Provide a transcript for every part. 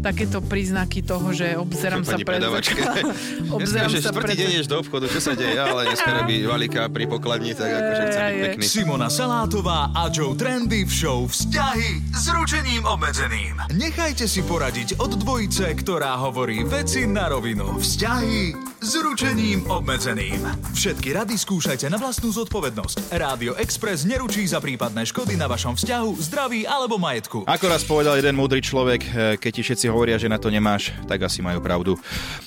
takéto príznaky toho, že obzerám sa pred obzerám sa pred deň do obchodu, čo sa deje, ale dneska robí valika pri pokladni, tak akože chce byť pekný. Simona Salátová a Joe Trendy v show Vzťahy s ručením obmedzeným. Nechajte si poradiť od dvojice, ktorá hovorí veci na rovinu. Vzťahy s ručením obmedzeným. Všetky rady skúšajte na vlastnú zodpovednosť. Rádio Express neručí za prípadné škody na vašom vzťahu, zdraví alebo majetku. Ako raz povedal jeden múdry človek, eh, keď ti všetci hovoria, že na to nemáš, tak asi majú pravdu.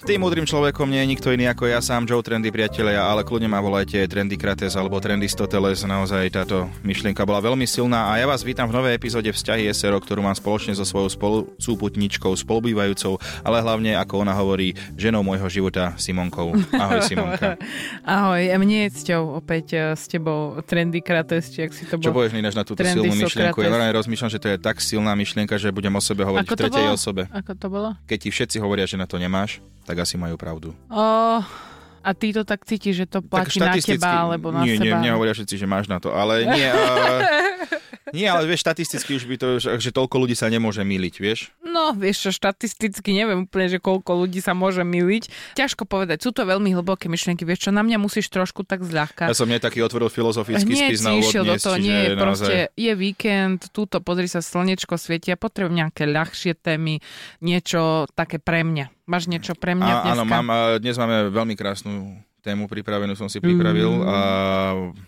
Tým múdrym človekom nie je nikto iný ako ja sám, Joe Trendy priatelia, ale kľudne ma volajte Trendy Krates alebo Trendy Stoteles. Naozaj táto myšlienka bola veľmi silná a ja vás vítam v novej epizóde Vzťahy SRO, ktorú mám spoločne so svojou spolu súputničkou, spolubývajúcou, ale hlavne, ako ona hovorí, ženou môjho života, Simonkou. Ahoj Simonka. Ahoj, a mne je cťou opäť eh, s tebou trendy krates, či ak si to Čo bol. povieš ináč na túto Trendy silnú myšlienku? Ja Sokrates. normálne rozmýšľam, že to je tak silná myšlienka, že budem o sebe hovoriť Ako v tretej bolo? osobe. Ako to bolo? Keď ti všetci hovoria, že na to nemáš, tak asi majú pravdu. O, a ty to tak cítiš, že to platí na teba, alebo na nie, seba? Nie, nehovoria všetci, že máš na to, ale nie. Uh, nie, ale vieš, štatisticky už by to, že, toľko ľudí sa nemôže miliť, vieš? No, vieš čo, štatisticky neviem úplne, že koľko ľudí sa môže miliť. Ťažko povedať, sú to veľmi hlboké myšlienky, vieš čo, na mňa musíš trošku tak zľahka. Ja som nie taký otvoril filozofický Hneď spis na úvod do toho, nie je naozaj... proste, je víkend, túto pozri sa, slnečko svietia, potrebujem nejaké ľahšie témy, niečo také pre mňa. Máš niečo pre mňa Á, dneska? áno, mám, a dnes máme veľmi krásnu tému pripravenú som si pripravil Mm. a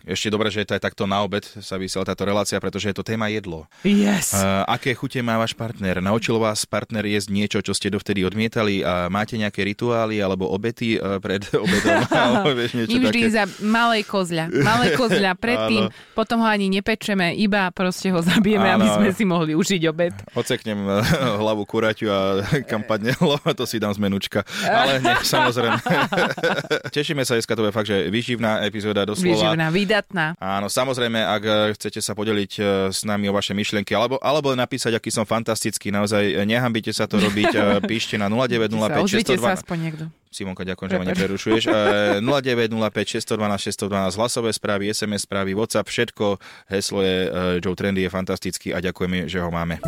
ešte dobre, že to je takto na obed sa vysiela táto relácia, pretože je to téma jedlo. Yes. Uh, aké chute má váš partner? Naučil vás partner jesť niečo, čo ste dovtedy odmietali? A máte nejaké rituály alebo obety uh, pred obedom? alebo vieš, niečo My vždy také? za malej kozľa. Malé kozľa predtým, potom ho ani nepečeme, iba proste ho zabijeme, aby Áno. sme si mohli užiť obed. Oceknem uh, hlavu kuraťu a kam padne hlava, to si dám z menučka. Ale nie, samozrejme. Tešíme sa, dneska to je fakt, že výživná epizóda doslova. Výživná, výdatná. Áno, samozrejme, ak eh, chcete sa podeliť eh, s nami o vaše myšlienky, alebo, alebo napísať, aký som fantastický, naozaj eh, nehambite sa to robiť, píšte na 0905 Ozvite sa 612. aspoň niekto. Simonka, ďakujem, že ma neprerušuješ. Eh, 0905 612 612 hlasové správy, SMS správy, WhatsApp, všetko. Heslo je Joe Trendy je fantastický a ďakujeme, že ho máme.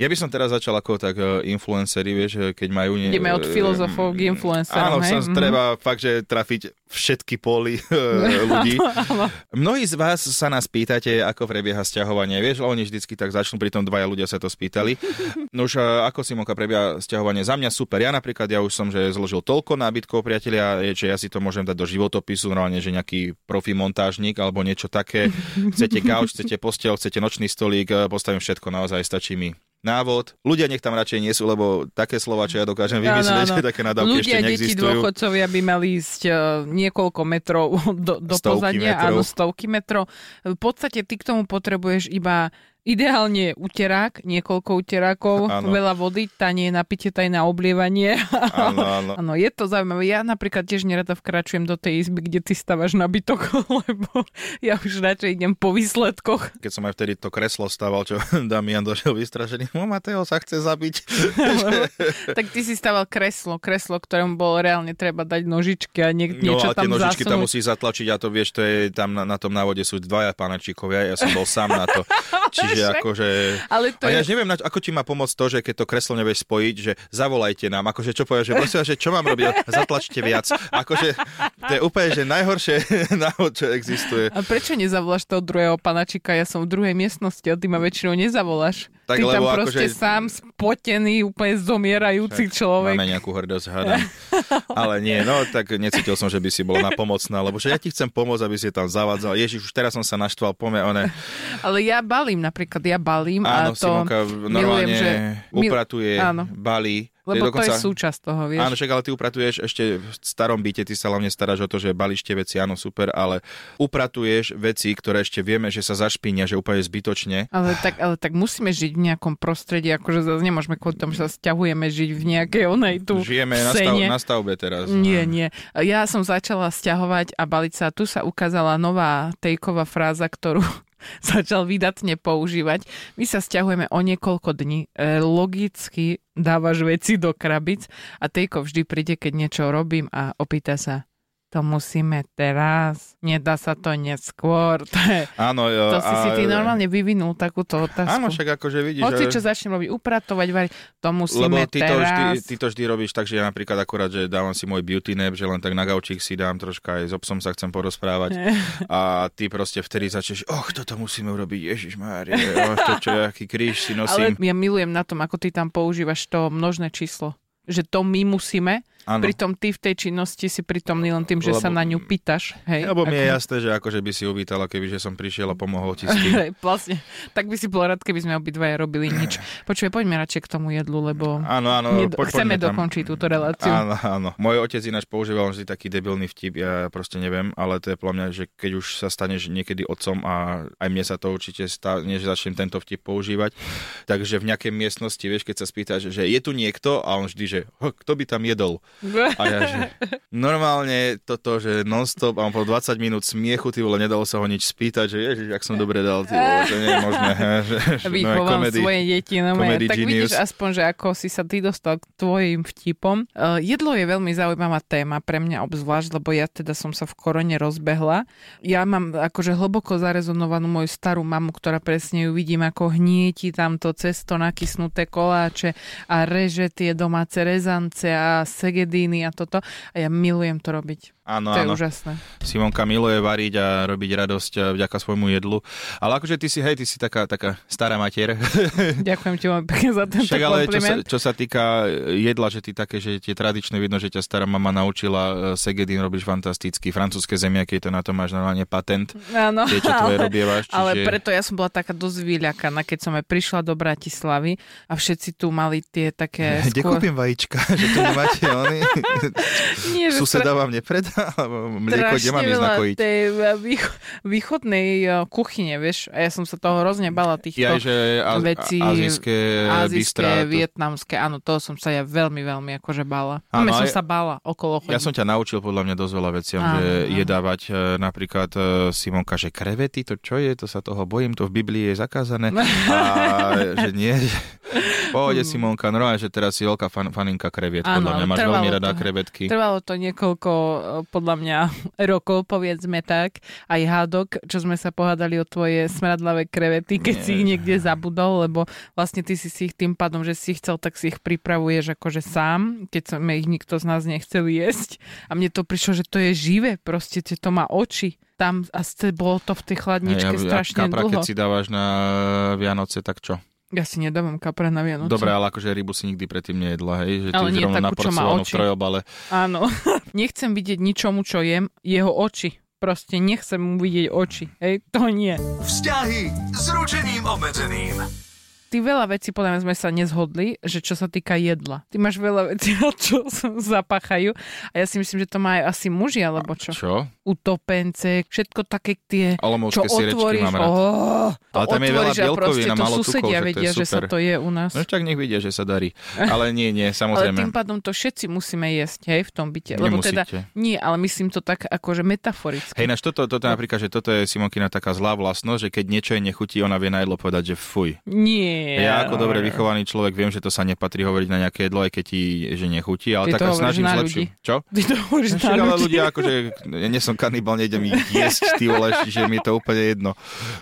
Ja by som teraz začal ako tak eh, influenceri, vieš, eh, keď majú... Nie, Ideme od eh, filozofov k influencerom, Áno, hej? sa Mhm. treba fakt, že trafiť všetky póly ľudí. Mnohí z vás sa nás pýtate, ako prebieha sťahovanie. Vieš, oni vždycky tak začnú, pritom dvaja ľudia sa to spýtali. No už ako Simonka prebieha sťahovanie? Za mňa super. Ja napríklad, ja už som, že zložil toľko nábytkov, priatelia, že ja si to môžem dať do životopisu, normálne, že nejaký profi montážnik alebo niečo také. Chcete gauč, chcete postel, chcete nočný stolík, postavím všetko, naozaj stačí mi návod. Ľudia nech tam radšej nie sú, lebo také slova, čo ja dokážem vymyslieť, Áno, áno. také nadávky Ľudia, ešte deti, neexistujú. dôchodcovia by mali ísť uh, niekoľko metrov do, do Stovky metrov. áno, stovky metrov. V podstate ty k tomu potrebuješ iba ideálne uterák, niekoľko uterákov, Áno. veľa vody, tanie napitie aj na oblievanie. Áno, áno. Áno, je to zaujímavé. Ja napríklad tiež nerada vkračujem do tej izby, kde ty stavaš nabytok, lebo ja už radšej idem po výsledkoch. Keď som aj vtedy to kreslo stával, čo Damian došiel vystrašený, no Mateo sa chce zabiť. tak ty si staval kreslo, kreslo, ktorému bolo reálne treba dať nožičky a nie, No niečo a tie tam nožičky tam zasunúť. musí zatlačiť a to vieš, to je tam na, na tom návode sú dvaja panačíkovia, ja som bol sám na to. Čiže akože... Ale to a ja je... neviem, ako ti má pomôcť to, že keď to kreslo nevieš spojiť, že zavolajte nám, akože čo povieš, že prosím vás, že čo mám robiť, zatlačte viac. Akože to je úplne, že najhoršie návod, čo existuje. A prečo nezavoláš toho druhého panačika? Ja som v druhej miestnosti a ty ma väčšinou nezavoláš. Tak ty tam lebo proste akože- sám spotený, úplne zomierajúci človek. Máme nejakú hrdosť, hádam. Ale nie, no tak necítil som, že by si bol napomocná, lebo že ja ti chcem pomôcť, aby si tam zavádzal. Ježiš, už teraz som sa naštval, poďme, one. Ale ja balím napríklad, ja balím Áno, a to Simonka milujem, normálne že... mil- upratuje, Áno. balí. Lebo dokonca... to je súčasť toho, vieš. Áno, však ale ty upratuješ ešte v starom byte, ty sa hlavne staráš o to, že balíš tie veci, áno, super, ale upratuješ veci, ktoré ešte vieme, že sa zašpínia, že úplne zbytočne. Ale tak, ale tak musíme žiť v nejakom prostredí, akože zase nemôžeme kvôli tomu, že sa stiahujeme žiť v nejakej onej tu Žijeme na, stav, na stavbe teraz. Nie, nie. Ja som začala stiahovať a baliť sa. Tu sa ukázala nová tejková fráza, ktorú začal vydatne používať. My sa stiahujeme o niekoľko dní. E, logicky dávaš veci do krabic a Tejko vždy príde, keď niečo robím a opýta sa, to musíme teraz, nedá sa to neskôr. To, je, Áno, jo, to si a... si ty normálne vyvinul takúto otázku. Áno, však akože vidíš. Hoci čo začnem robiť, upratovať, variť, to musíme Lebo ty teraz. To vždy, ty to vždy robíš tak, že ja napríklad akurát, že dávam si môj beauty nap, že len tak na gaučík si dám troška, aj s obsom sa chcem porozprávať. a ty proste vtedy začneš, och, toto musíme urobiť, Ježiš Mária, oh, to čo, aký kríž si nosím. Ale ja milujem na tom, ako ty tam používaš to množné číslo že to my musíme, Ano. Pritom ty v tej činnosti si pritomný len tým, že lebo, sa na ňu pýtaš. Hej, lebo mi ako... je jasné, že akože by si uvítala, keby že som prišiel a pomohol ti s tým. vlastne. Tak by si bol rád, keby sme obidvaja robili nič. Počuj, poďme radšej k tomu jedlu, lebo áno, áno, ned- po, chceme dokončiť túto reláciu. Áno, áno. Môj otec ináč používal vždy taký debilný vtip, ja proste neviem, ale to je podľa mňa, že keď už sa staneš niekedy otcom a aj mne sa to určite stane, že začnem tento vtip používať, takže v nejakej miestnosti, vieš, keď sa spýtaš, že je tu niekto a on vždy, že kto by tam jedol? A ja, že normálne toto, že non-stop a po 20 minút smiechu, ty vole, nedalo sa ho nič spýtať, že ježiš, ak som dobre dal, ty vole, že nie je možné. Že, Vychovám no, svoje deti, no tak genius. vidíš aspoň, že ako si sa ty dostal k tvojim vtipom. Uh, jedlo je veľmi zaujímavá téma pre mňa obzvlášť, lebo ja teda som sa v korone rozbehla. Ja mám akože hlboko zarezonovanú moju starú mamu, ktorá presne ju vidím, ako hnieti tamto cesto nakysnuté koláče a reže tie domáce rezance a segedíny a toto. A ja milujem to robiť. Áno, to áno. je úžasné. Simonka miluje variť a robiť radosť eh, vďaka svojmu jedlu. Ale akože ty si, hej, ty si taká, taká stará matier. Ďakujem ti veľmi pekne za tento Však, ale čo sa, čo sa týka jedla, že ty také, že tie tradičné vidno, že ťa stará mama naučila, eh, Segedin robíš fantasticky, francúzske zemiaky, to na to máš normálne patent. Áno, tie, čo tvoje ale, robievaš. Čiže... Ale preto ja som bola taká dosť vyľakaná, keď som aj prišla do Bratislavy a všetci tu mali tie také... Skôr... vajíčka, že tu nemáte oni? Nie, Suseda vám nepredá? alebo mlieko, kde mám ísť nakojiť? tej vých- východnej e, kuchyne, vieš. A ja som sa toho hrozne bala týchto ja, že a, vecí. Azijské, azijské vietnamské, áno, toho som sa ja veľmi, veľmi akože bala. Áno, som sa bala okolo chodiť. Ja som ťa naučil podľa mňa dosť veľa veciam, že áno. jedávať e, napríklad e, Simonka, že krevety, to čo je, to sa toho bojím, to v Biblii je zakázané. A že nie, Pohode Simonka, normálne, že teraz si veľká fan, faninka kreviet, podľa mňa. Máš veľmi rada krevetky. Trvalo to niekoľko podľa mňa rokov, povedzme tak, aj hádok, čo sme sa pohádali o tvoje smradlavé krevety, keď Nie. si ich niekde zabudol, lebo vlastne ty si si ich tým pádom, že si ich chcel, tak si ich pripravuješ akože sám, keď sme ich nikto z nás nechcel jesť. A mne to prišlo, že to je živé, proste to má oči tam a bolo to v tej chladničke ja, strašne kapra, dlho. keď si dávaš na Vianoce, tak čo? Ja si nedávam kapra na Vianoce. Dobre, ale akože rybu si nikdy predtým nejedla, hej? Že ale nie takú, čo má oči. V Áno. Nechcem vidieť ničomu, čo jem, jeho oči. Proste nechcem mu vidieť oči. Hej, to nie. Vzťahy s ručením obmedzeným ty veľa vecí, podľa mňa sme sa nezhodli, že čo sa týka jedla. Ty máš veľa vecí, čo zapáchajú a ja si myslím, že to majú asi muži, alebo čo? Čo? Utopence, všetko také tie, Olomovské čo otvoríš, mám rád. Oh, ale tam je veľa bielkovín a susedia tukov, vedia, že, že sa to je u nás. No tak nech vidia, že sa darí. Ale nie, nie, samozrejme. Ale tým pádom to všetci musíme jesť, hej, v tom byte. Lebo teda, nie, ale myslím to tak akože metaforicky. Hej, naš toto, toto napríklad, že toto je Simonkina taká zlá vlastnosť, že keď niečo je nechutí, ona vie na jedlo povedať, že fuj. Nie. Ja ako dobre vychovaný človek viem, že to sa nepatrí hovoriť na nejaké jedlo, aj keď ti že nechutí, ale tak snažím zlepšiť. Čo? Ty to hovoríš na ľudí. ľudia, akože, ja nie som kanibal, nejdem ich jesť, ty vole, že mi je to úplne jedno.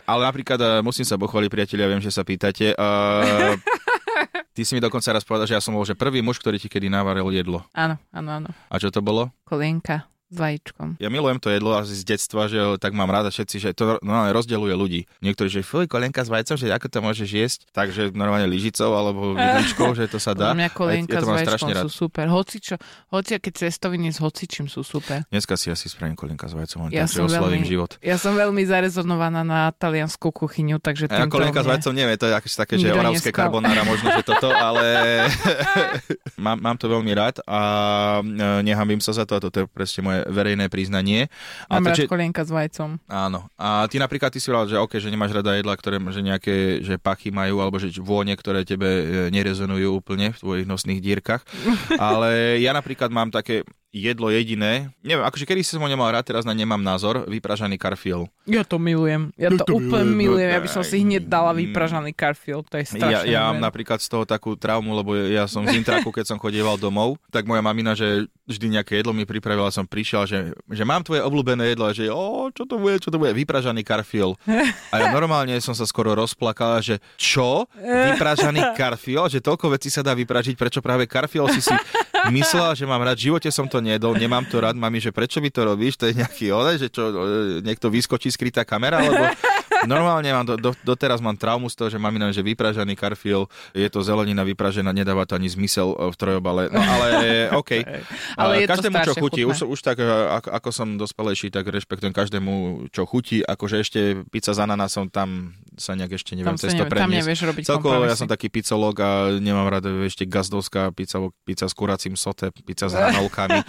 Ale napríklad, eh, musím sa pochváliť, priatelia, viem, že sa pýtate. Uh, Ty si mi dokonca raz povedal, že ja som bol že prvý muž, ktorý ti kedy navaril jedlo. Áno, áno, áno. A čo to bolo? Kolienka vajíčkom. Ja milujem to jedlo asi z detstva, že tak mám rada všetci, že to normálne rozdeľuje ľudí. Niektorí, že fuj, kolenka s vajcom, že ako to môžeš jesť, takže normálne lyžicou alebo vidličkou, že to sa dá. Mňa kolenka s vajčkom sú super. Hoci čo, hoci aké cestoviny s hocičím sú super. Dneska si asi spravím kolenka s vajcom, len ja tak, som veľmi, život. Ja som veľmi zarezonovaná na taliansku kuchyňu, takže ja kolenka s vajcom neviem, to je akože také, že oravské karbonára možno, že toto, ale mám, mám to veľmi rád a e, nehambím sa za to a toto je presne moje verejné priznanie. Mám a to, rád kolienka s vajcom. Áno. A ty napríklad ty si hovoril, že OK, že nemáš rada jedla, ktoré že nejaké že pachy majú, alebo že vône, ktoré tebe e, nerezonujú úplne v tvojich nosných dírkach. Ale ja napríklad mám také, jedlo jediné. Neviem, akože kedy som ho nemal rád, teraz na nemám názor. Vypražaný karfiel. Ja to milujem. Ja to, to úplne milujem. Ja by som si hneď dala vypražaný karfiel. To je strašné. Ja, ja mám napríklad z toho takú traumu, lebo ja som z Intraku, keď som chodieval domov, tak moja mamina, že vždy nejaké jedlo mi pripravila, som prišiel, že, že mám tvoje obľúbené jedlo a že o, čo to bude, čo to bude, vypražaný karfiel. A ja normálne som sa skoro rozplakala, že čo? Vypražaný karfiel? Že toľko vecí sa dá vypražiť, prečo práve karfiel si si myslela, že mám rád. V živote som to nedol, nemám to rád. Mami, že prečo mi to robíš? To je nejaký ole, že čo, e, niekto vyskočí skrytá kamera, lebo normálne mám, do, do, doteraz mám traumu z toho, že mám že vypražený karfiel, je to zelenina vypražená, nedáva to ani zmysel e, v trojobale. No ale OK. ale je každému, čo chutí. Už, už tak, e, ako, ako som dospelejší, tak rešpektujem každému, čo chutí. Akože ešte pizza s ananásom, tam sa nejak ešte neviem cez to preniesť. Tam nevieš robiť Celkovo ja som taký pizzolog a nemám rád ešte gazdovská pizza, pizza s kuracím sote, pizza s hranolkami.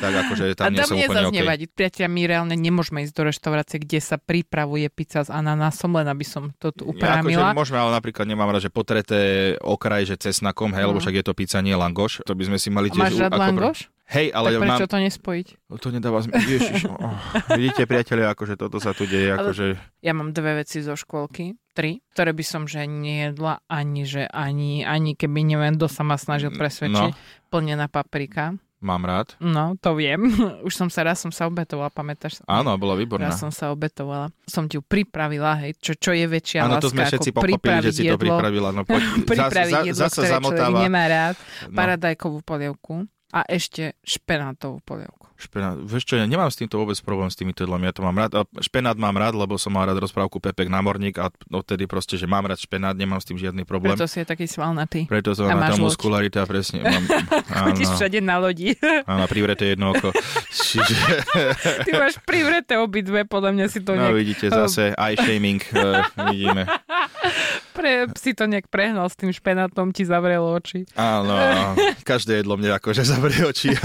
tak akože tam a nie som úplne okay. nevadí. Priateľ, my reálne nemôžeme ísť do reštaurácie, kde sa pripravuje pizza s ananásom, len aby som to tu upravila. Ja, akože môžeme, ale napríklad nemám rád, že potreté okraj, že cesnakom, hej, no. lebo však je to pizza, nie langoš. To by sme si mali tiež... Máš rád langoš? Hej, ale tak prečo mám... to nespojiť? To nedáva zmysel. Ježiš, oh. Vidíte, priatelia, akože toto sa tu deje. Akože... Ja mám dve veci zo škôlky, tri, ktoré by som že nejedla ani, že ani, ani keby neviem, kto sa ma snažil presvedčiť. No. Plnená paprika. Mám rád. No, to viem. Už som sa, raz som sa obetovala, pamätáš? Áno, bola výborná. Raz som sa obetovala. Som ti ju pripravila, hej, čo, čo je väčšia Áno, to sme všetci pochopili, že si to pripravila. No, poď, pripraviť za, jedlo, zase ktoré zamotáva. človek nemá rád. No. Paradajkovú polievku a ešte špenátovú polievku. Špenát. Vieš čo, ja nemám s týmto vôbec problém s týmito jedlami, ja to mám rád. A špenát mám rád, lebo som mal rád rozprávku Pepek námorník a odtedy proste, že mám rád špenát, nemám s tým žiadny problém. Preto si je taký svalnatý. Preto som na tá muskularita, presne. Mám, Chodíš všade na lodi. Áno, privreté jedno oko. Čiže... Ty máš privreté obidve, podľa mňa si to No nejak... vidíte, zase eye shaming, uh, vidíme. Pre, si to nejak prehnal s tým špenátom, ti zavrelo oči. Áno, každé jedlo mne akože zavrie oči.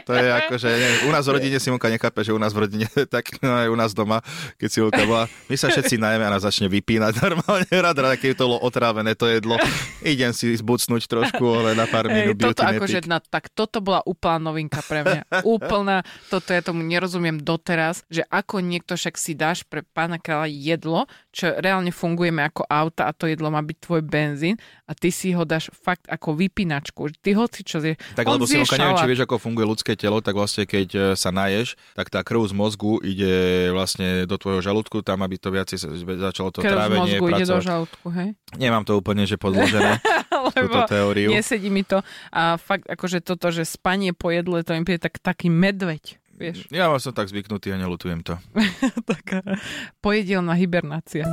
To je akože, neviem, u nás v rodine Simonka nechápe, že u nás v rodine, tak no aj u nás doma, keď Simonka bola, my sa všetci najeme a nás začne vypínať normálne, rád, rád, keď to bolo otrávené to jedlo. Idem si zbucnúť trošku, ale na pár minút hey, toto akože, na, tak toto bola úplná novinka pre mňa. Úplná, toto ja tomu nerozumiem doteraz, že ako niekto však si dáš pre pána kráľa jedlo, čo reálne fungujeme ako auta a to jedlo má byť tvoj benzín a ty si ho dáš fakt ako vypínačku. Ty hoci čo je. Tak lebo si neviem, či vieš, ako funguje ľudské telo, tak vlastne keď e, sa naješ, tak tá krv z mozgu ide vlastne do tvojho žalúdku, tam aby to viacej začalo to krv trávenie. Krv z mozgu pracovať. ide do žalúdku, hej? Nemám to úplne, že podložené, túto teóriu. Nesedí mi to. A fakt akože toto, že spanie po jedle, to im príde tak, taký medveď. Vieš. Ja som tak zvyknutý a nelutujem to. Taká pojedelná hibernácia.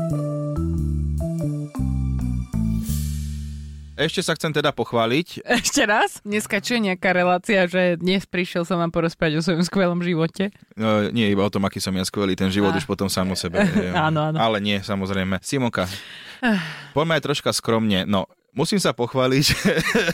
Ešte sa chcem teda pochváliť. Ešte raz? Dneska čo je nejaká relácia, že dnes prišiel som vám porozprávať o svojom skvelom živote? No, nie iba o tom, aký som ja skvelý, ten život a. už potom sám o sebe. áno, áno. Ale nie, samozrejme. Simonka, poďme aj troška skromne. No, Musím sa pochváliť.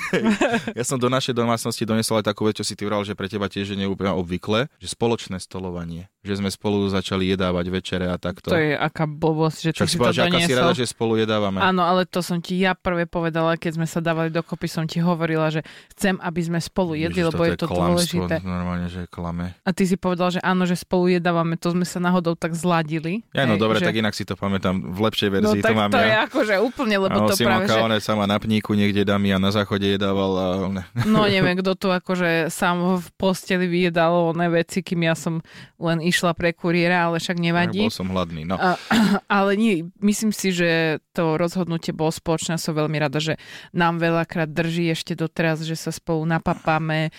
ja som do našej domácnosti donesol aj takú vec, čo si ty vral, že pre teba tiež je neúplne obvykle, že spoločné stolovanie. Že sme spolu začali jedávať večere a takto. To je aká blbosť, že ty si to doniesol. si rada, že spolu jedávame. Áno, ale to som ti ja prvé povedala, keď sme sa dávali dokopy, som ti hovorila, že chcem, aby sme spolu jedli, Ježiš, lebo je to dôležité. Normálne, že klame. A ty si povedal, že áno, že spolu jedávame, to sme sa náhodou tak zladili. Ja, no dobre, že... tak inak si to pamätám. V lepšej verzii no, tak to mám to ja. je akože úplne, lebo to práve, že... sama na pníku niekde dámy a na záchode jedával. A... No neviem, kto tu akože sám v posteli vyjedal oné veci, kým ja som len išla pre kuriéra, ale však nevadí. Bol som hladný, no. A, ale nie, myslím si, že to rozhodnutie bolo spoločné. Som veľmi rada, že nám veľakrát drží ešte doteraz, že sa spolu napapáme.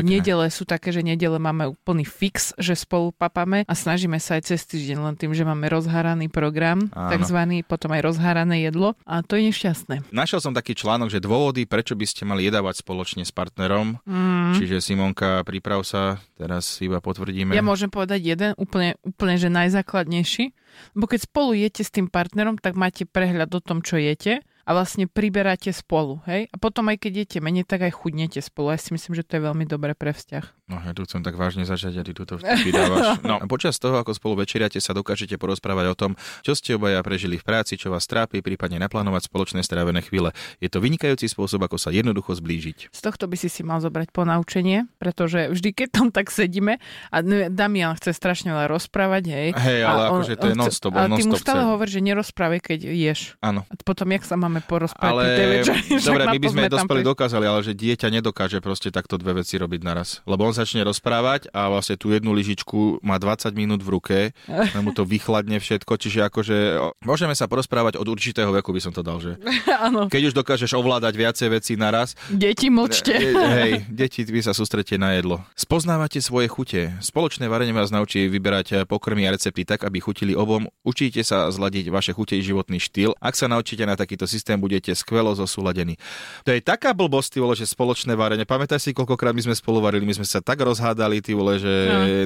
Nedele sú také, že nedele máme úplný fix, že spolu papame a snažíme sa aj cez týždeň len tým, že máme rozharaný program, Áno. takzvaný, potom aj rozharané jedlo a to je nešťastné. Našiel som taký článok, že dôvody, prečo by ste mali jedávať spoločne s partnerom. Mm. Čiže Simonka, priprav sa, teraz iba potvrdíme. Ja môžem povedať jeden, úplne, úplne že najzákladnejší. Lebo keď spolu jete s tým partnerom, tak máte prehľad o tom, čo jete a vlastne priberáte spolu, hej? A potom aj keď jete menej, tak aj chudnete spolu. Ja si myslím, že to je veľmi dobré pre vzťah. No ja tu chcem tak vážne začať a ty túto vydávaš. No a počas toho, ako spolu večeriate, sa dokážete porozprávať o tom, čo ste obaja prežili v práci, čo vás trápi, prípadne naplánovať spoločné strávené chvíle. Je to vynikajúci spôsob, ako sa jednoducho zblížiť. Z tohto by si si mal zobrať ponaučenie, pretože vždy, keď tam tak sedíme a Damian chce strašne veľa rozprávať, hej. Hej, ale akože to je non-stop. Ale ty mu stále hovoríš, že nerozprávaj, keď ješ. Áno. A potom, jak sa máme porozprávať ale... večeri, Dobre, my by sme dospeli dokázali, ale že dieťa nedokáže proste takto dve veci robiť naraz. Lebo on začne rozprávať a vlastne tú jednu lyžičku má 20 minút v ruke, mu to vychladne všetko, čiže akože môžeme sa porozprávať od určitého veku, by som to dal, že Áno. keď už dokážeš ovládať viacej vecí naraz. Deti mlčte. Hej, deti, vy sa sústrete na jedlo. Spoznávate svoje chute. Spoločné varenie vás naučí vyberať pokrmy a recepty tak, aby chutili obom. Učíte sa zladiť vaše chute i životný štýl. Ak sa naučíte na takýto systém, budete skvelo zosúladení. To je taká blbosť, že spoločné varenie. Pamätáš si, koľkokrát my sme spolu varili, my sme sa tak rozhádali hádali, ty vole, že,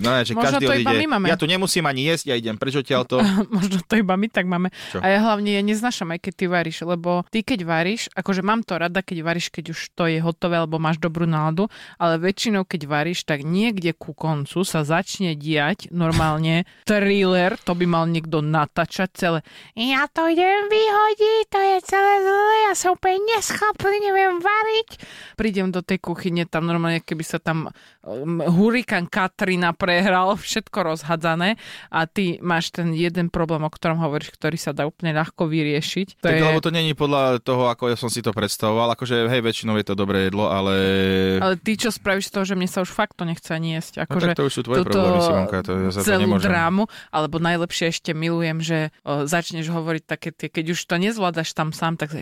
no. No, že každý to. Iba my máme. Ja tu nemusím ani jesť, ja idem preč odtiaľ to. Možno to iba my tak máme. Čo? A ja hlavne ja neznašam aj keď ty varíš, lebo ty keď varíš, akože mám to rada, keď varíš, keď už to je hotové, alebo máš dobrú náladu, ale väčšinou keď varíš, tak niekde ku koncu sa začne diať normálne thriller, to by mal niekto natáčať celé. Ja to idem vyhodiť, to je celé zle, ja som úplne neschopný, neviem variť. Prídem do tej kuchyne, tam normálne, keby sa tam hurikán Katrina prehral, všetko rozhadzané a ty máš ten jeden problém, o ktorom hovoríš, ktorý sa dá úplne ľahko vyriešiť. To tak, je... lebo to není podľa toho, ako ja som si to predstavoval. Akože, hej, väčšinou je to dobré jedlo, ale... Ale ty čo spravíš z toho, že mne sa už fakt to nechce ani jesť. Ako, no, tak to už sú tvoje problémy, Simonka, to ja za celú to drámu, alebo najlepšie ešte milujem, že o, začneš hovoriť také tie, keď už to nezvládaš tam sám, tak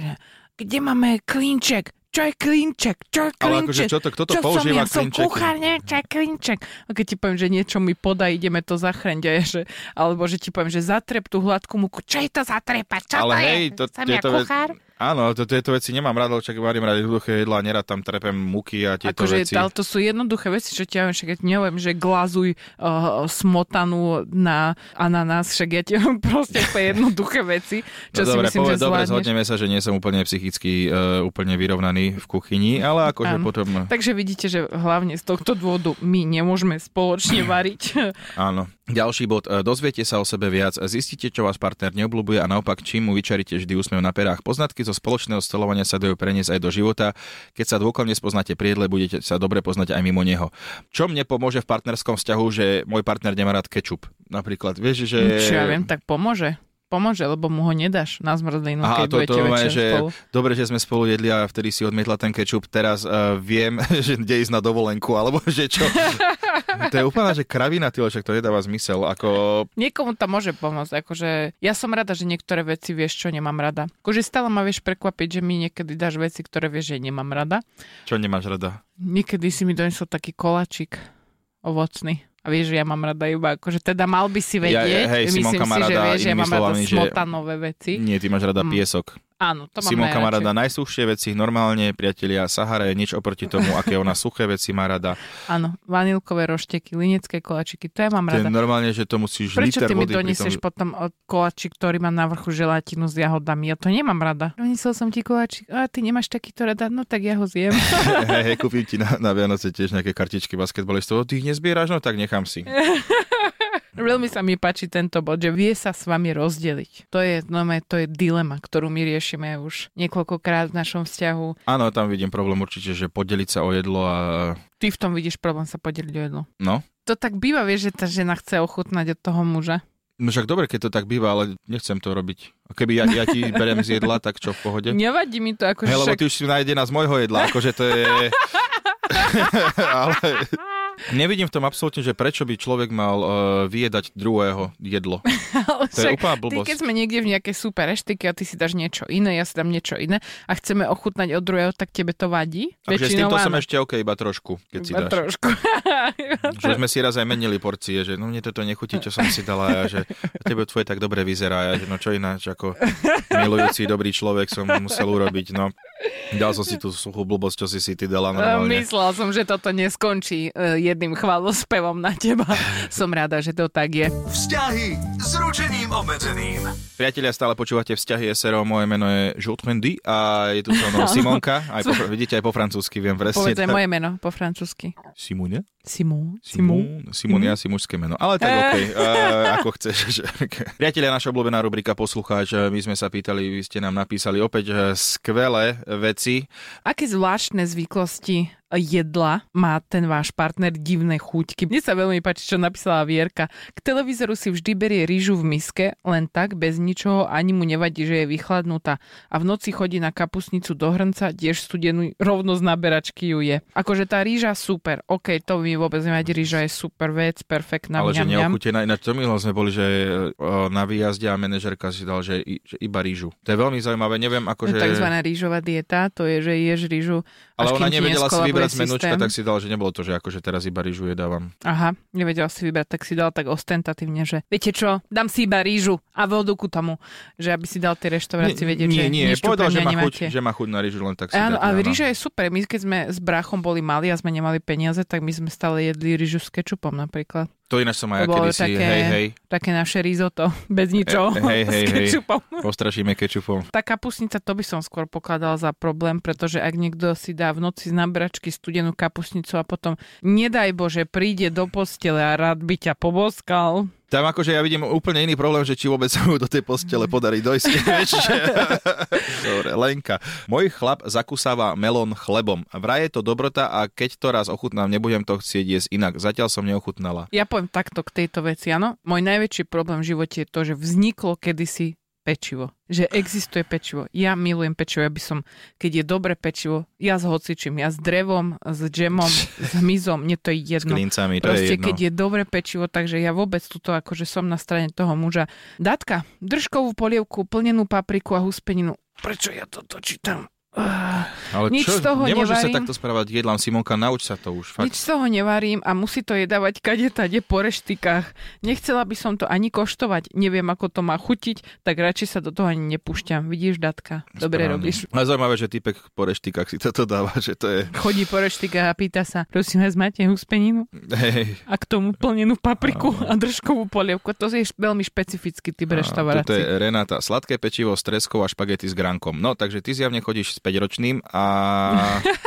kde máme klinček? Čo je klinček, čo je klinček. Ale akože čo to, kto to čo používa som, ja som kuchár, neviem, čo je klinček. A keď ti poviem, že niečo mi podá, ideme to zachreňť, že, alebo že ti poviem, že zatrep tú hladkú muku, čo je to zatrepať, čo Ale to hej, je? To, som ja kuchár? Áno, to, tieto veci nemám rád, lebo čak varím rád jednoduché jedla a nerad tam trepem muky a tieto akože, veci. Ale to sú jednoduché veci, čo ti ja však ja neviem, že glazuj uh, smotanu na ananás, však ja ti proste úplne jednoduché veci, čo no, si dobre, myslím, poved, že Dobre, zhodneme sa, že nie som úplne psychicky uh, úplne vyrovnaný v kuchyni, ale akože potom... Takže vidíte, že hlavne z tohto dôvodu my nemôžeme spoločne variť. Áno. Ďalší bod. E, dozviete sa o sebe viac, zistíte, čo vás partner neobľúbuje a naopak, čím mu vyčaríte vždy úsmev na perách. Poznatky zo spoločného stolovania sa dajú preniesť aj do života. Keď sa dôkladne spoznáte pri jedle, budete sa dobre poznať aj mimo neho. Čo mne pomôže v partnerskom vzťahu, že môj partner nemá rád kečup? Napríklad, vieš, že... Čo ja viem, tak pomôže pomôže, lebo mu ho nedáš na zmrzlinu, keď to, budete to, večer že spolu. Dobre, že sme spolu jedli a vtedy si odmietla ten kečup, teraz uh, viem, že kde ísť na dovolenku, alebo že čo. to je úplná, že kravina, tylo, však to nedáva zmysel. Ako... Niekomu to môže pomôcť. Akože ja som rada, že niektoré veci vieš, čo nemám rada. Akože stále ma vieš prekvapiť, že mi niekedy dáš veci, ktoré vieš, že nemám rada. Čo nemáš rada? Niekedy si mi donesol taký kolačik ovocný. A vieš, že ja mám rada iba, akože teda mal by si vedieť, ja, hej, myslím si, že vieš, že ja mám rada smotanové veci. Nie, ty máš rada mm. piesok. Áno, to mám Simonka má rada najsuchšie veci, normálne, priatelia, Sahara je nič oproti tomu, aké ona suché veci má rada. Áno, vanilkové rošteky, linecké koláčiky, to ja mám rada. normálne, že to musíš Prečo ty mi donesieš tom... potom koláčik, ktorý má na vrchu želatinu s jahodami? Ja to nemám rada. Donesol som ti koláčik, a ty nemáš takýto rada, no tak ja ho zjem. Hej, hej, kúpim ti na, na Vianoce tiež nejaké kartičky basketbalistov, ty ich nezbieraš, no tak nechám si. Veľmi sa mi páči tento bod, že vie sa s vami rozdeliť. To je, no, to je dilema, ktorú my riešime už niekoľkokrát v našom vzťahu. Áno, tam vidím problém určite, že podeliť sa o jedlo a... Ty v tom vidíš problém sa podeliť o jedlo. No. To tak býva, vieš, že tá žena chce ochutnať od toho muža. No však dobre, keď to tak býva, ale nechcem to robiť. Keby ja, ja ti beriem z jedla, tak čo v pohode? Nevadí mi to, akože... Lebo však... ty už si najedená z môjho jedla, akože to je... ale... Nevidím v tom absolútne, že prečo by človek mal uh, vyjedať druhého jedlo. to je úplná blbosť. Ty, keď sme niekde v nejakej super reštike a ty si dáš niečo iné, ja si dám niečo iné a chceme ochutnať od druhého, tak tebe to vadí? Takže s týmto som ešte OK, iba trošku, keď si iba dáš. trošku. že sme si raz aj menili porcie, že no mne toto nechutí, čo som si dala a že tebe tvoje tak dobre vyzerá a že no čo ináč ako milujúci dobrý človek som musel urobiť, no. Dal som si tú suchú blbosť, čo si si ty dala normálne. Myslel som, že toto neskončí e, jedným chválospevom na teba. Som rada, že to tak je. Vzťahy s ručením obmedzeným. Priatelia, stále počúvate Vzťahy SRO, moje meno je Jotrendy a je tu so mnou Simonka. Aj po, vidíte, aj po francúzsky viem presne. Povedz moje meno po francúzsky. Simone? Simon. Simon je mhm. asi mužské meno. Ale tak OK, uh, ako chceš. Priatelia, naša obľúbená rubrika Poslucháč, my sme sa pýtali, vy ste nám napísali opäť skvelé veci. Aké zvláštne zvyklosti jedla má ten váš partner divné chuťky. Mne sa veľmi páči, čo napísala Vierka. K televízoru si vždy berie rýžu v miske, len tak, bez ničoho, ani mu nevadí, že je vychladnutá. A v noci chodí na kapusnicu do hrnca, tiež studenú rovno z naberačky ju je. Akože tá rýža super, ok, to mi vôbec nevadí, rýža je super vec, perfektná. Ale že neochutená, ináč to milo sme boli, že na výjazde a manažerka si dal, že, že iba rýžu. To je veľmi zaujímavé, neviem ako, že... Takzvaná rýžová dieta, to je, že ješ rýžu. Ale ona nevedela si vybrať menučka, tak si dal, že nebolo to, že akože teraz iba rýžu jedávam. Aha, nevedela si vybrať, tak si dal tak ostentatívne, že viete čo, dám si iba rýžu a vodu ku tomu, že aby si dal tie reštaurácie vedieť, nie, že nie, povedal, že má, chuť, že má chuť na rýžu, len tak si Áno, a rýža je super. My keď sme s bráchom boli mali a sme nemali peniaze, tak my sme stále jedli rýžu s kečupom napríklad. To ináč som aj kedysi, také, hej, hej. Také naše risotto, bez ničoho, e, hej, hej, s kečupom. Hej, postrašíme kečupom. Tá kapusnica, to by som skôr pokladal za problém, pretože ak niekto si dá v noci z nabračky studenú kapusnicu a potom, nedaj Bože, príde do postele a rád by ťa poboskal, tam akože ja vidím úplne iný problém, že či vôbec sa mu do tej postele podarí dojsť. Dobre, Lenka. Môj chlap zakusáva melón chlebom. Vraj je to dobrota a keď to raz ochutnám, nebudem to chcieť jesť inak. Zatiaľ som neochutnala. Ja poviem takto k tejto veci, áno. Môj najväčší problém v živote je to, že vzniklo kedysi pečivo. Že existuje pečivo. Ja milujem pečivo, ja by som, keď je dobré pečivo, ja s hocičím, ja s drevom, s džemom, s hmyzom, mne to je jedno. S klincami, to Proste, je jedno. keď je dobré pečivo, takže ja vôbec tuto akože som na strane toho muža. Datka, držkovú polievku, plnenú papriku a huspeninu. Prečo ja toto čítam? Ale nič čo, z toho nemôže nevarím. sa takto správať jedlám. Simonka, nauč sa to už. Fakt. Nič z toho nevarím a musí to jedávať kade tade po reštikách. Nechcela by som to ani koštovať. Neviem, ako to má chutiť, tak radšej sa do toho ani nepúšťam. Vidíš, Datka? Dobre Správne. robíš. Ale zaujímavé, že typek po reštikách si toto dáva, že to je... Chodí po reštikách a pýta sa, prosím vás, máte huspeninu? Hej. A k tomu plnenú papriku a, a držkovú polievku. To je veľmi špecifický typ reštaurácie. To je Renata. Sladké pečivo s treskou a špagety s grankom. No, takže ty zjavne chodíš s 5-ročným a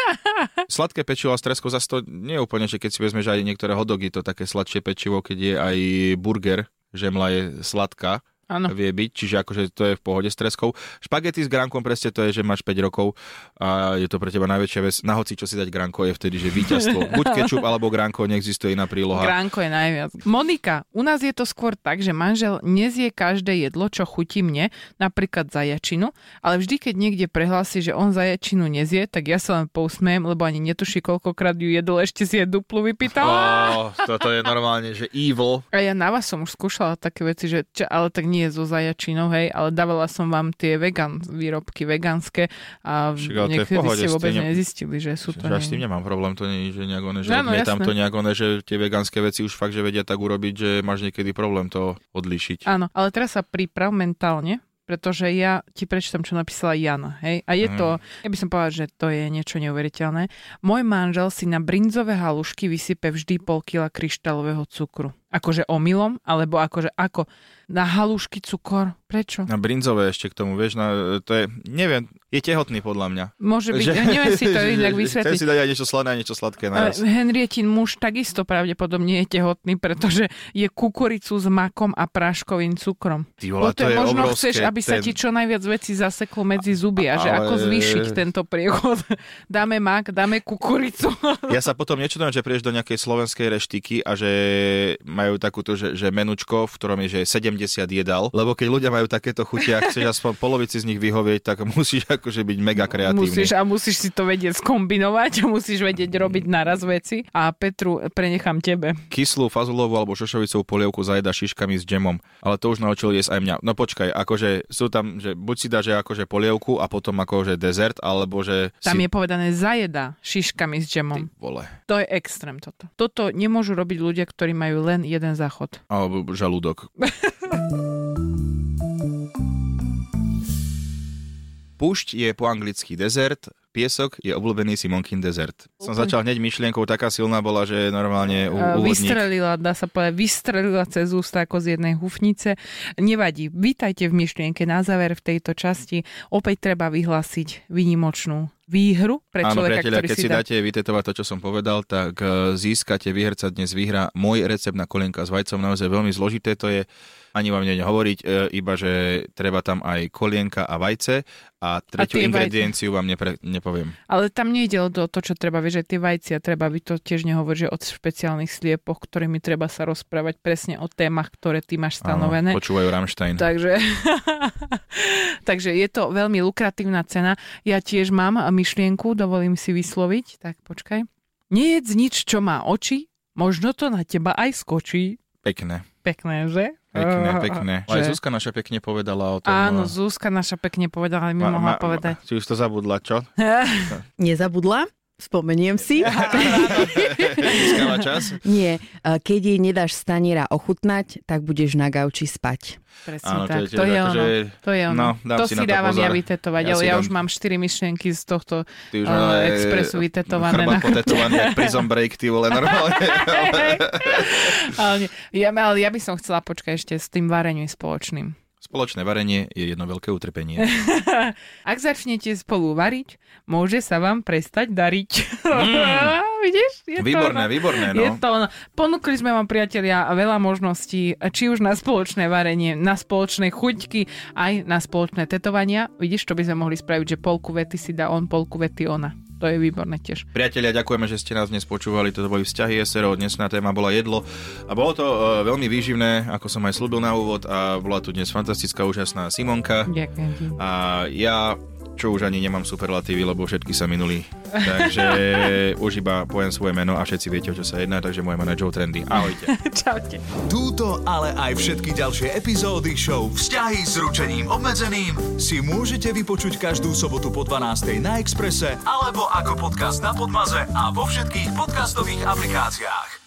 sladké pečivo a stresko zase to nie je úplne, že keď si vezmeš aj niektoré hodogy, to také sladšie pečivo, keď je aj burger, žemla je sladká, ano. vie byť, čiže akože to je v pohode s treskou. Špagety s gránkom presne to je, že máš 5 rokov a je to pre teba najväčšia vec. Na hoci čo si dať gránko je vtedy, že víťazstvo. Buď kečup alebo gránko, neexistuje iná príloha. Gránko je najviac. Monika, u nás je to skôr tak, že manžel nezie každé jedlo, čo chutí mne, napríklad zajačinu, ale vždy, keď niekde prehlási, že on zajačinu nezie, tak ja sa len pousmiem, lebo ani netuší, koľkokrát ju jedol, ešte si je duplu vypýtal. Oh, toto je normálne, že evil. A ja na vás som už skúšala také veci, že čo, ale tak nie nie so zajačinou, hej, ale dávala som vám tie vegan výrobky vegánske a niekedy ste vôbec ne... nezistili, že sú to... Že s tým nemám problém, to nie je že nejak one, že no, tam to nejak one, že tie vegánske veci už fakt, že vedia tak urobiť, že máš niekedy problém to odlíšiť. Áno, ale teraz sa priprav mentálne, pretože ja ti prečítam, čo napísala Jana. Hej? A je mm. to, ja by som povedala, že to je niečo neuveriteľné. Môj manžel si na brinzové halušky vysype vždy pol kila kryštálového cukru. Akože omylom, alebo akože ako na halušky cukor. Prečo? Na brinzové ešte k tomu, vieš, na, to je, neviem, je tehotný podľa mňa. Môže byť, že, neviem si to inak vysvetliť. Chcem si dať aj niečo slané a niečo sladké naraz. Henrietin muž takisto pravdepodobne je tehotný, pretože je kukuricu s makom a práškovým cukrom. Ty vole, to, to je možno obrovské, chceš, aby ten... sa ti čo najviac veci zaseklo medzi zuby a že Ale... ako zvýšiť tento priechod. dáme mak, dáme kukuricu. ja sa potom niečo že prídeš do nejakej slovenskej reštiky a že majú takúto, že, že menučko, v ktorom je že 70 jedal, lebo keď ľudia majú takéto chutia, chceš aspoň polovici z nich vyhovieť, tak musíš akože byť mega kreatívny. Musíš, a musíš si to vedieť skombinovať a musíš vedieť robiť naraz veci. A Petru prenechám tebe. Kyslú fazulovú alebo šošovicovú polievku zajeda šiškami s džemom. Ale to už naučil jesť aj mňa. No počkaj, akože sú tam, že buď si dá, že akože polievku a potom akože dezert, alebo že... Tam si... je povedané zajeda šiškami s džemom. Ty vole. To je extrém toto. Toto nemôžu robiť ľudia, ktorí majú len jeden záchod. Alebo žalúdok. Púšť je po anglicky desert, piesok je obľúbený Simonkin desert. Som začal hneď myšlienkou, taká silná bola, že normálne u, úvodník... Vystrelila, dá sa povedať, vystrelila cez ústa ako z jednej hufnice. Nevadí, vítajte v myšlienke na záver v tejto časti. Opäť treba vyhlásiť výnimočnú výhru pre Áno, človeka, priateľa, keď si, dá... dáte vytetovať to, čo som povedal, tak e, získate, výherca dnes vyhrá môj recept na kolienka s vajcom. Naozaj veľmi zložité to je, ani vám neviem hovoriť, e, iba že treba tam aj kolienka a vajce a tretiu a ingredienciu vajce. vám nepre, nepoviem. Ale tam nejde o to, čo treba, vieš, že tie vajcia treba, vy to tiež nehovorí, že od špeciálnych sliepoch, ktorými treba sa rozprávať presne o témach, ktoré ty máš stanovené. Áno, počúvajú Rammstein. Takže, takže je to veľmi lukratívna cena. Ja tiež mám myšlienku, dovolím si vysloviť, tak počkaj. Nejedz nič, čo má oči, možno to na teba aj skočí. Pekné. Pekné, že? Pekné, pekné. Že... Aj Zuzka naša pekne povedala o tom. Áno, Zuzka naša pekne povedala, ale mi ma, mohla ma, povedať. Si už to zabudla, čo? Nezabudla? Spomeniem si. čas? Nie. Keď jej nedáš staniera ochutnať, tak budeš na gauči spať. Presne Áno, tak. To, je ono. Že... To je ono. No, to si, si dávam pozor. ja vytetovať. Ja, ja dám... už mám 4 myšlienky z tohto uh, expresu vytetované. Chrbát potetovaný, jak Prison Break, ty vole, normálne. ale, ja, ale ja by som chcela počkať ešte s tým varením spoločným. Spoločné varenie je jedno veľké utrpenie. Ak začnete spolu variť, môže sa vám prestať dariť. Mm. Vidíš? Je výborné, to výborné. No. Je to ono. Ponúkli sme vám, priatelia, veľa možností, či už na spoločné varenie, na spoločné chuťky, aj na spoločné tetovania. Vidíš, čo by sme mohli spraviť, že polku vety si dá on, polku vety ona to je výborné tiež. Priatelia, ďakujeme, že ste nás dnes počúvali. Toto boli vzťahy SRO. Dnesná téma bola jedlo. A bolo to uh, veľmi výživné, ako som aj slúbil na úvod. A bola tu dnes fantastická, úžasná Simonka. Ďakujem. A ja čo už ani nemám superlatívy, lebo všetky sa minuli. Takže už iba poviem svoje meno a všetci viete, o čo sa jedná, takže moje meno je Joe Trendy. Ahojte. Čaute. Túto, ale aj všetky ďalšie epizódy show Vzťahy s ručením obmedzeným si môžete vypočuť každú sobotu po 12. na Exprese alebo ako podcast na Podmaze a vo všetkých podcastových aplikáciách.